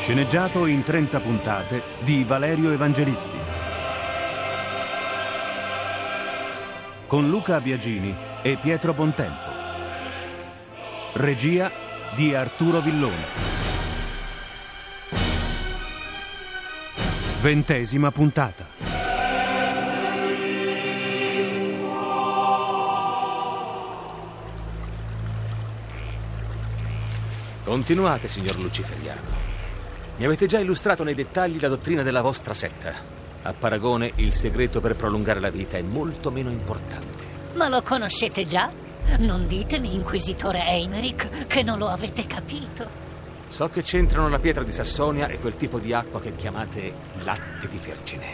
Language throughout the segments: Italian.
Sceneggiato in 30 puntate di Valerio Evangelisti. Con Luca Biagini e Pietro Bontempo. Regia di Arturo Villone. Ventesima puntata. Continuate, signor Luciferiano. Mi avete già illustrato nei dettagli la dottrina della vostra setta. A paragone, il segreto per prolungare la vita è molto meno importante. Ma lo conoscete già? Non ditemi, inquisitore Eimerick, che non lo avete capito. So che c'entrano la pietra di Sassonia e quel tipo di acqua che chiamate latte di vergine.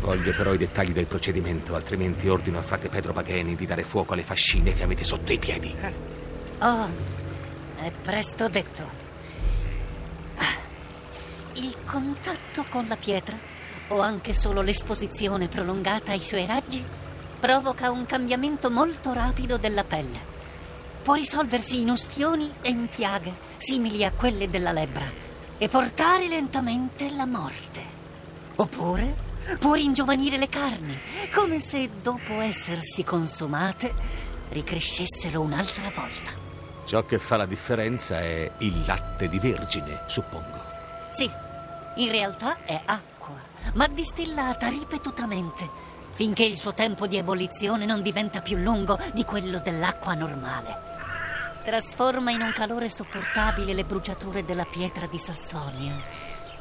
Voglio però i dettagli del procedimento, altrimenti ordino a frate Pedro Pagheni di dare fuoco alle fascine che avete sotto i piedi. Oh, è presto detto. Il contatto con la pietra, o anche solo l'esposizione prolungata ai suoi raggi, provoca un cambiamento molto rapido della pelle. Può risolversi in ustioni e in piaghe, simili a quelle della lebbra, e portare lentamente la morte. Oppure può ringiovanire le carni, come se dopo essersi consumate ricrescessero un'altra volta. Ciò che fa la differenza è il latte di vergine, suppongo. Sì, in realtà è acqua, ma distillata ripetutamente, finché il suo tempo di ebollizione non diventa più lungo di quello dell'acqua normale. Trasforma in un calore sopportabile le bruciature della pietra di Sassonia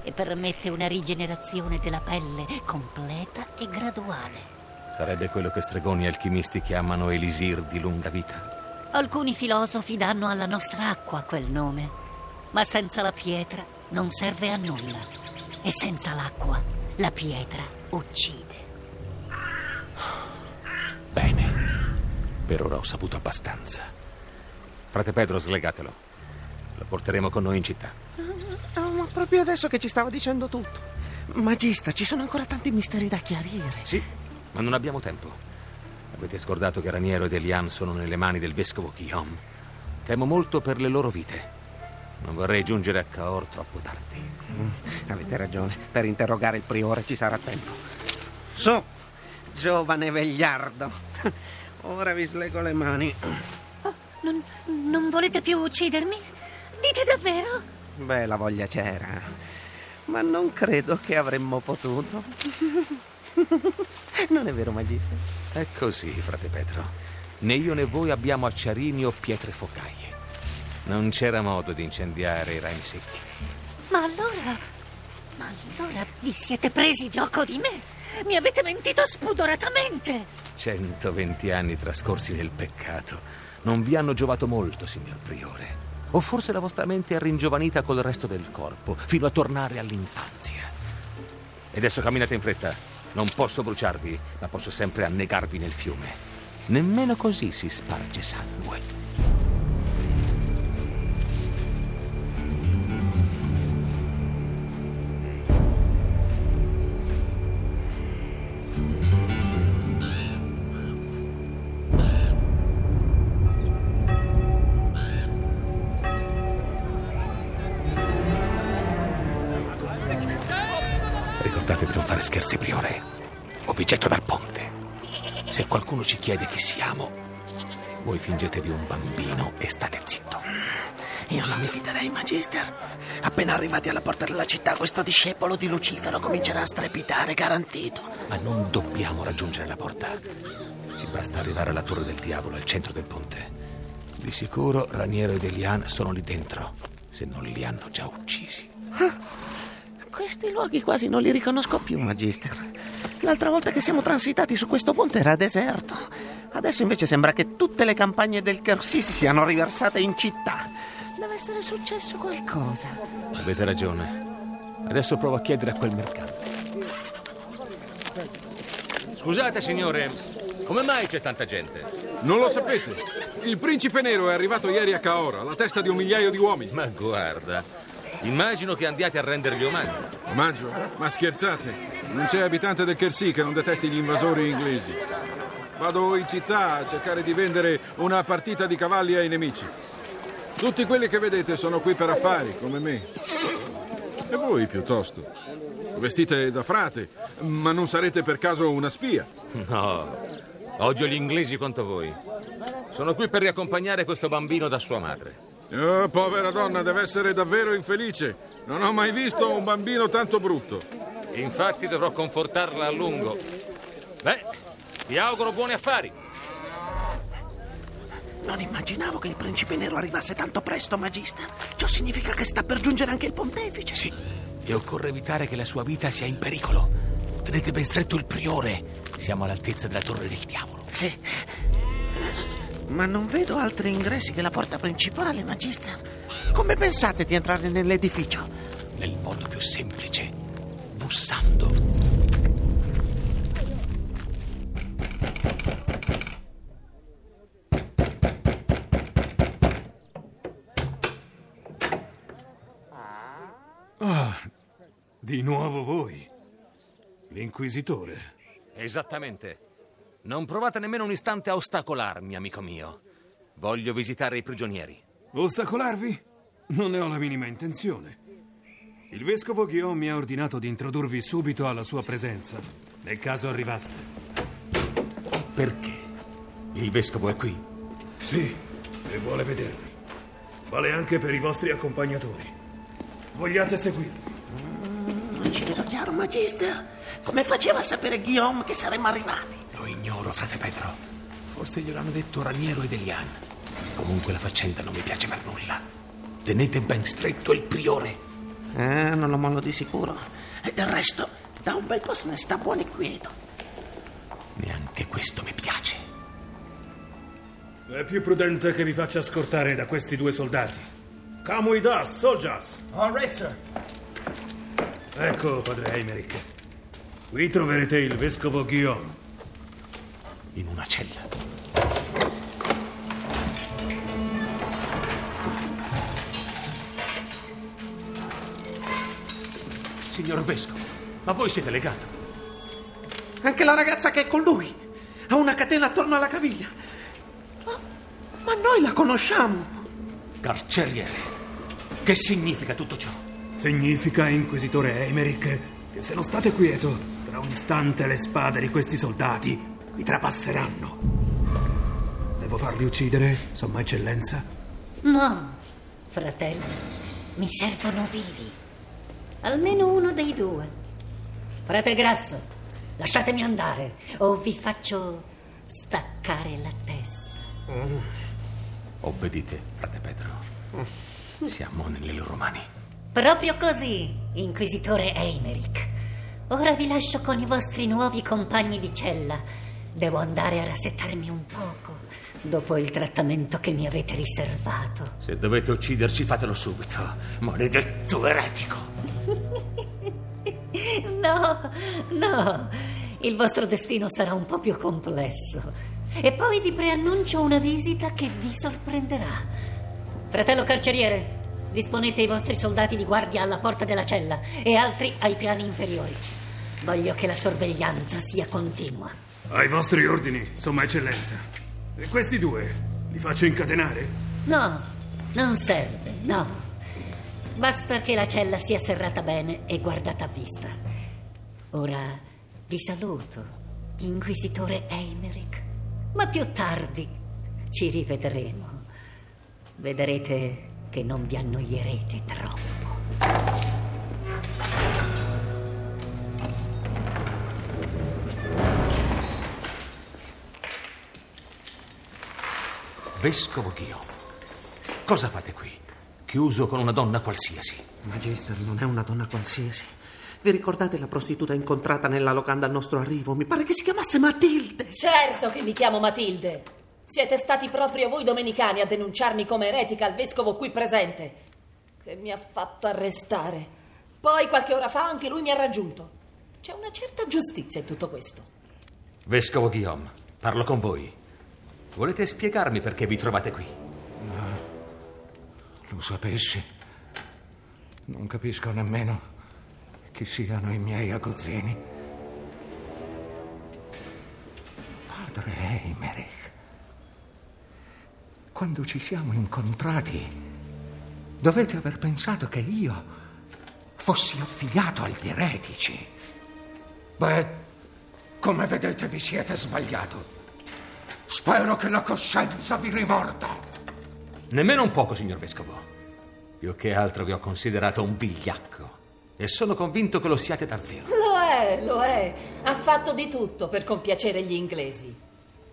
e permette una rigenerazione della pelle completa e graduale. Sarebbe quello che stregoni e alchimisti chiamano elisir di lunga vita. Alcuni filosofi danno alla nostra acqua quel nome, ma senza la pietra non serve a nulla. E senza l'acqua la pietra uccide. Bene, per ora ho saputo abbastanza. Frate Pedro, slegatelo. Lo porteremo con noi in città. Oh, ma proprio adesso che ci stava dicendo tutto. Magista, ci sono ancora tanti misteri da chiarire. Sì, ma non abbiamo tempo. Avete scordato che Raniero ed Elian sono nelle mani del vescovo Guillaume. Temo molto per le loro vite. Non vorrei giungere a Cahors troppo tardi. Mm, avete ragione, per interrogare il priore ci sarà tempo. Su, giovane vegliardo. Ora vi slego le mani. Oh, non, non volete più uccidermi? Dite davvero? Beh, la voglia c'era. Ma non credo che avremmo potuto. Non è vero, Magista? È così, frate Pedro. Né io né voi abbiamo acciarini o pietre focaie. Non c'era modo di incendiare i rami secchi. Ma allora. Ma allora vi siete presi gioco di me? Mi avete mentito spudoratamente! 120 anni trascorsi nel peccato non vi hanno giovato molto, signor Priore. O forse la vostra mente è ringiovanita col resto del corpo, fino a tornare all'infanzia. E adesso camminate in fretta. Non posso bruciarvi, ma posso sempre annegarvi nel fiume. Nemmeno così si sparge sangue. Di non fare scherzi, Priore, o vi getto dal ponte. Se qualcuno ci chiede chi siamo, voi fingetevi un bambino e state zitto. Io non mi fiderei, Magister. Appena arrivati alla porta della città, questo discepolo di Lucifero comincerà a strepitare, garantito. Ma non dobbiamo raggiungere la porta. Ci basta arrivare alla torre del diavolo, al centro del ponte. Di sicuro Raniero ed Elian sono lì dentro, se non li hanno già uccisi. Questi luoghi quasi non li riconosco più, Magister. L'altra volta che siamo transitati su questo ponte era deserto. Adesso invece sembra che tutte le campagne del Kersis siano riversate in città. Deve essere successo qualcosa. Avete ragione. Adesso provo a chiedere a quel mercante. Scusate, signore, come mai c'è tanta gente? Non lo sapete? Il principe nero è arrivato ieri a Caora, alla testa di un migliaio di uomini. Ma guarda, immagino che andiate a rendergli omaggio. Omaggio? Ma scherzate? Non c'è abitante del Kersì che non detesti gli invasori inglesi. Vado in città a cercare di vendere una partita di cavalli ai nemici. Tutti quelli che vedete sono qui per affari, come me. E voi piuttosto? Vestite da frate, ma non sarete per caso una spia? No, odio gli inglesi quanto voi. Sono qui per riaccompagnare questo bambino da sua madre. Oh, povera donna, deve essere davvero infelice. Non ho mai visto un bambino tanto brutto. Infatti dovrò confortarla a lungo. Beh, ti auguro buoni affari. Non immaginavo che il principe nero arrivasse tanto presto, Magister. Ciò significa che sta per giungere anche il pontefice. Sì, e occorre evitare che la sua vita sia in pericolo. Tenete ben stretto il priore. Siamo all'altezza della torre del diavolo. Sì. Ma non vedo altri ingressi che la porta principale, Magister. Come pensate di entrare nell'edificio? Nel modo più semplice, bussando. Ah, di nuovo voi. L'inquisitore. Esattamente. Non provate nemmeno un istante a ostacolarmi, amico mio. Voglio visitare i prigionieri. Ostacolarvi? Non ne ho la minima intenzione. Il vescovo Guillaume mi ha ordinato di introdurvi subito alla sua presenza, nel caso arrivaste. Perché? Il vescovo è qui. Sì, e vuole vedervi. Vale anche per i vostri accompagnatori. Vogliate seguirmi? Ci vedo chiaro, Magister. Come faceva a sapere Guillaume che saremmo arrivati? Lo ignoro, frate Pedro. Forse gliel'hanno detto Raniero ed Elian. Comunque la faccenda non mi piace per nulla. Tenete ben stretto il priore. Eh, non lo mollo di sicuro. E del resto, da un bel po' se ne sta buono e quieto. Neanche questo mi piace. È più prudente che vi faccia scortare da questi due soldati. Come with us, soldiers. All right, sir. Ecco, padre Eimerick. Qui troverete il vescovo Guillaume. In una cella. Signor vescovo, ma voi siete legato? Anche la ragazza che è con lui ha una catena attorno alla caviglia. Ma, ma noi la conosciamo. Carceriere. Che significa tutto ciò? Significa, inquisitore Eimerick, che se non state quieto, tra un istante le spade di questi soldati vi trapasseranno. Devo farli uccidere, Somma Eccellenza? No, fratello, mi servono vivi. Almeno uno dei due. Frate Grasso, lasciatemi andare o vi faccio staccare la testa. Obbedite, frate Pedro. Siamo nelle loro mani. Proprio così, inquisitore Eimerick. Ora vi lascio con i vostri nuovi compagni di cella. Devo andare a rassettarmi un poco dopo il trattamento che mi avete riservato. Se dovete ucciderci, fatelo subito. Maledetto eretico. No, no, il vostro destino sarà un po' più complesso. E poi vi preannuncio una visita che vi sorprenderà. Fratello carceriere, disponete i vostri soldati di guardia alla porta della cella e altri ai piani inferiori. Voglio che la sorveglianza sia continua. Ai vostri ordini, Somma Eccellenza. E questi due, li faccio incatenare? No, non serve, no. Basta che la cella sia serrata bene e guardata a vista. Ora vi saluto, inquisitore Eimerick. Ma più tardi ci rivedremo. Vedrete che non vi annoierete troppo. Vescovo Guillaume. Cosa fate qui? Chiuso con una donna qualsiasi. Magister non è una donna qualsiasi. Vi ricordate la prostituta incontrata nella locanda al nostro arrivo? Mi pare che si chiamasse Matilde. Certo che mi chiamo Matilde. Siete stati proprio voi domenicani a denunciarmi come eretica al vescovo qui presente, che mi ha fatto arrestare. Poi qualche ora fa anche lui mi ha raggiunto. C'è una certa giustizia in tutto questo. Vescovo Guillaume, parlo con voi. Volete spiegarmi perché vi trovate qui? Lo sapessi. Non capisco nemmeno chi siano i miei aguzzini. Padre Eimerich, quando ci siamo incontrati, dovete aver pensato che io fossi affiliato agli eretici. Beh, come vedete vi siete sbagliato. Spero che la coscienza vi rimorda. Nemmeno un poco, signor vescovo. Più che altro vi ho considerato un vigliacco. E sono convinto che lo siate davvero. Lo è, lo è. Ha fatto di tutto per compiacere gli inglesi.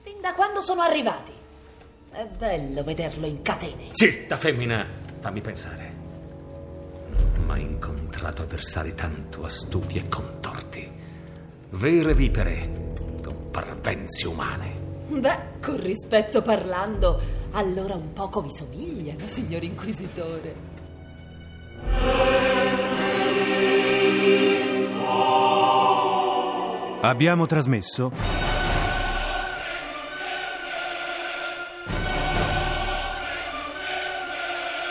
Fin da quando sono arrivati. È bello vederlo in catene. Zitta, femmina! Fammi pensare. Non ho mai incontrato avversari tanto astuti e contorti. Vere vipere con parvenze umane. Beh, con rispetto parlando, allora un poco vi somigliano, signor Inquisitore. Abbiamo trasmesso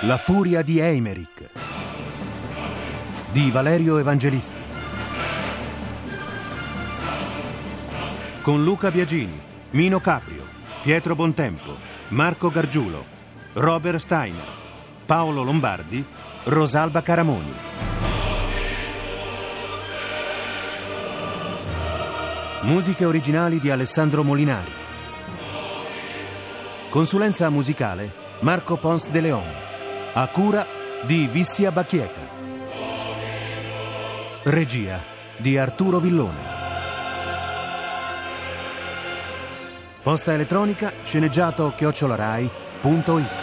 La furia di Eimerick di Valerio Evangelisti con Luca Biagini, Mino Caprio, Pietro Bontempo, Marco Gargiulo, Robert Steiner, Paolo Lombardi, Rosalba Caramoni. Musiche originali di Alessandro Molinari. Consulenza musicale Marco Pons de Leon. A cura di Vissia Bacchieca. Regia di Arturo Villone. Posta elettronica sceneggiato chiocciolarai.it